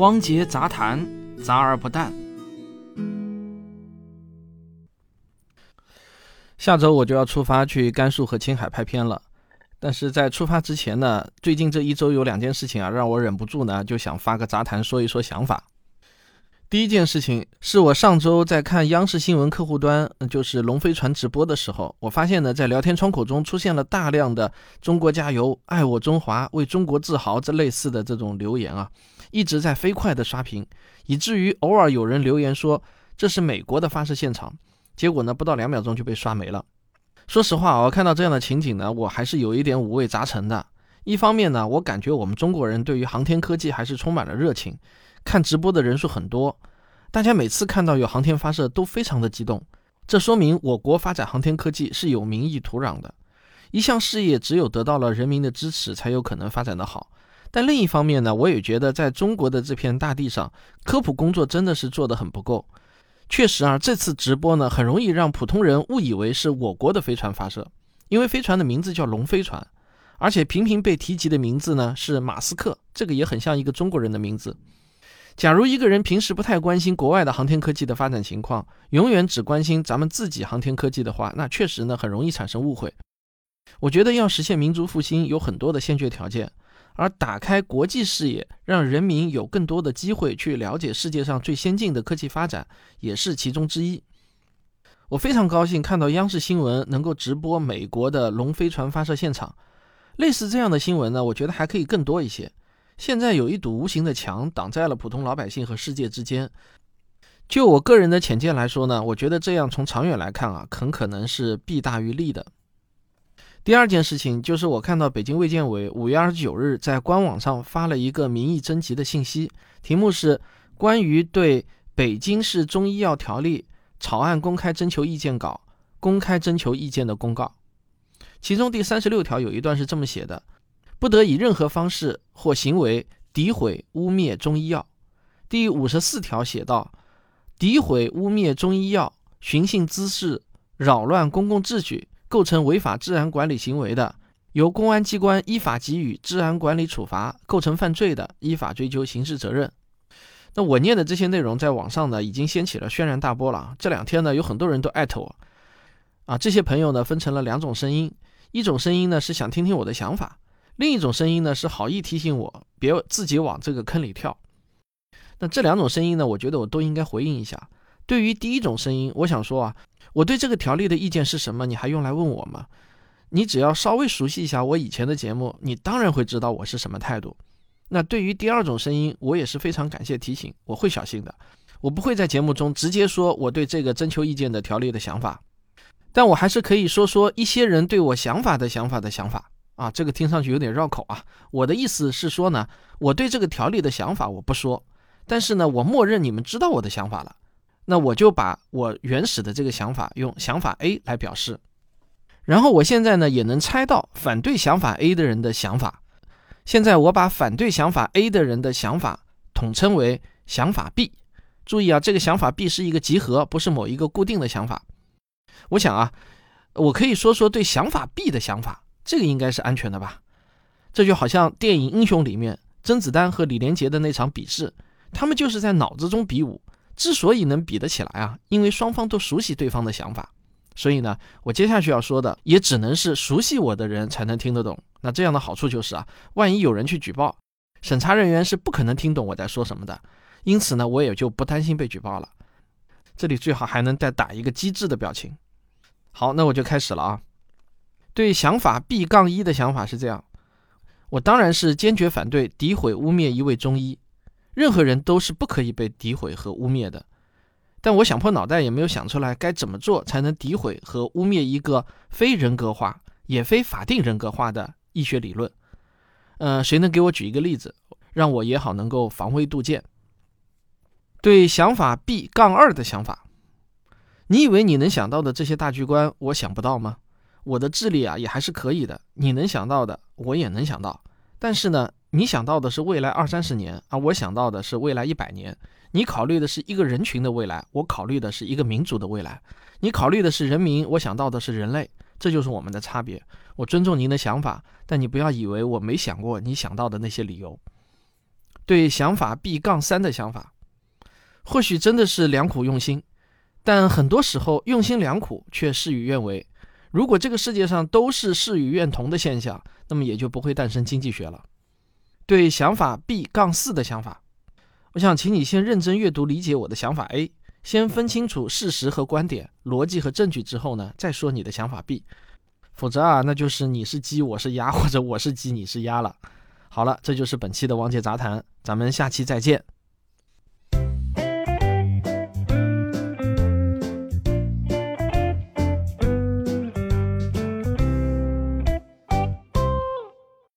汪杰杂谈，杂而不淡。下周我就要出发去甘肃和青海拍片了，但是在出发之前呢，最近这一周有两件事情啊，让我忍不住呢就想发个杂谈说一说想法。第一件事情是我上周在看央视新闻客户端，就是龙飞船直播的时候，我发现呢，在聊天窗口中出现了大量的“中国加油”“爱我中华”“为中国自豪”这类似的这种留言啊，一直在飞快的刷屏，以至于偶尔有人留言说这是美国的发射现场，结果呢，不到两秒钟就被刷没了。说实话，我看到这样的情景呢，我还是有一点五味杂陈的。一方面呢，我感觉我们中国人对于航天科技还是充满了热情。看直播的人数很多，大家每次看到有航天发射都非常的激动，这说明我国发展航天科技是有民意土壤的。一项事业只有得到了人民的支持，才有可能发展的好。但另一方面呢，我也觉得在中国的这片大地上，科普工作真的是做得很不够。确实啊，这次直播呢，很容易让普通人误以为是我国的飞船发射，因为飞船的名字叫龙飞船，而且频频被提及的名字呢是马斯克，这个也很像一个中国人的名字。假如一个人平时不太关心国外的航天科技的发展情况，永远只关心咱们自己航天科技的话，那确实呢很容易产生误会。我觉得要实现民族复兴，有很多的先决条件，而打开国际视野，让人民有更多的机会去了解世界上最先进的科技发展，也是其中之一。我非常高兴看到央视新闻能够直播美国的龙飞船发射现场，类似这样的新闻呢，我觉得还可以更多一些。现在有一堵无形的墙挡在了普通老百姓和世界之间。就我个人的浅见来说呢，我觉得这样从长远来看啊，很可能是弊大于利的。第二件事情就是我看到北京卫健委五月二十九日在官网上发了一个民意征集的信息，题目是关于对《北京市中医药条例》草案公开征求意见稿公开征求意见的公告。其中第三十六条有一段是这么写的。不得以任何方式或行为诋毁、污蔑中医药。第五十四条写道：诋毁、污蔑中医药、寻衅滋事、扰乱公共秩序，构成违法治安管理行为的，由公安机关依法给予治安管理处罚；构成犯罪的，依法追究刑事责任。那我念的这些内容在网上呢，已经掀起了轩然大波了。这两天呢，有很多人都艾特我。啊，这些朋友呢，分成了两种声音，一种声音呢是想听听我的想法。另一种声音呢，是好意提醒我别自己往这个坑里跳。那这两种声音呢，我觉得我都应该回应一下。对于第一种声音，我想说啊，我对这个条例的意见是什么？你还用来问我吗？你只要稍微熟悉一下我以前的节目，你当然会知道我是什么态度。那对于第二种声音，我也是非常感谢提醒，我会小心的，我不会在节目中直接说我对这个征求意见的条例的想法，但我还是可以说说一些人对我想法的想法的想法。啊，这个听上去有点绕口啊。我的意思是说呢，我对这个条例的想法我不说，但是呢，我默认你们知道我的想法了，那我就把我原始的这个想法用想法 A 来表示，然后我现在呢也能猜到反对想法 A 的人的想法，现在我把反对想法 A 的人的想法统称为想法 B。注意啊，这个想法 B 是一个集合，不是某一个固定的想法。我想啊，我可以说说对想法 B 的想法。这个应该是安全的吧？这就好像电影《英雄》里面甄子丹和李连杰的那场比试，他们就是在脑子中比武。之所以能比得起来啊，因为双方都熟悉对方的想法。所以呢，我接下去要说的也只能是熟悉我的人才能听得懂。那这样的好处就是啊，万一有人去举报，审查人员是不可能听懂我在说什么的。因此呢，我也就不担心被举报了。这里最好还能再打一个机智的表情。好，那我就开始了啊。对想法 B 杠一的想法是这样，我当然是坚决反对诋毁污蔑一位中医，任何人都是不可以被诋毁和污蔑的。但我想破脑袋也没有想出来该怎么做才能诋毁和污蔑一个非人格化也非法定人格化的医学理论。呃，谁能给我举一个例子，让我也好能够防微杜渐？对想法 B 杠二的想法，你以为你能想到的这些大局观，我想不到吗？我的智力啊也还是可以的，你能想到的我也能想到。但是呢，你想到的是未来二三十年啊，我想到的是未来一百年。你考虑的是一个人群的未来，我考虑的是一个民族的未来。你考虑的是人民，我想到的是人类。这就是我们的差别。我尊重您的想法，但你不要以为我没想过你想到的那些理由。对想法 B 杠三的想法，或许真的是良苦用心，但很多时候用心良苦却事与愿违。如果这个世界上都是事与愿同的现象，那么也就不会诞生经济学了。对想法 B 杠四的想法，我想请你先认真阅读理解我的想法 A，先分清楚事实和观点、逻辑和证据之后呢，再说你的想法 B。否则啊，那就是你是鸡我是鸭，或者我是鸡你是鸭了。好了，这就是本期的王姐杂谈，咱们下期再见。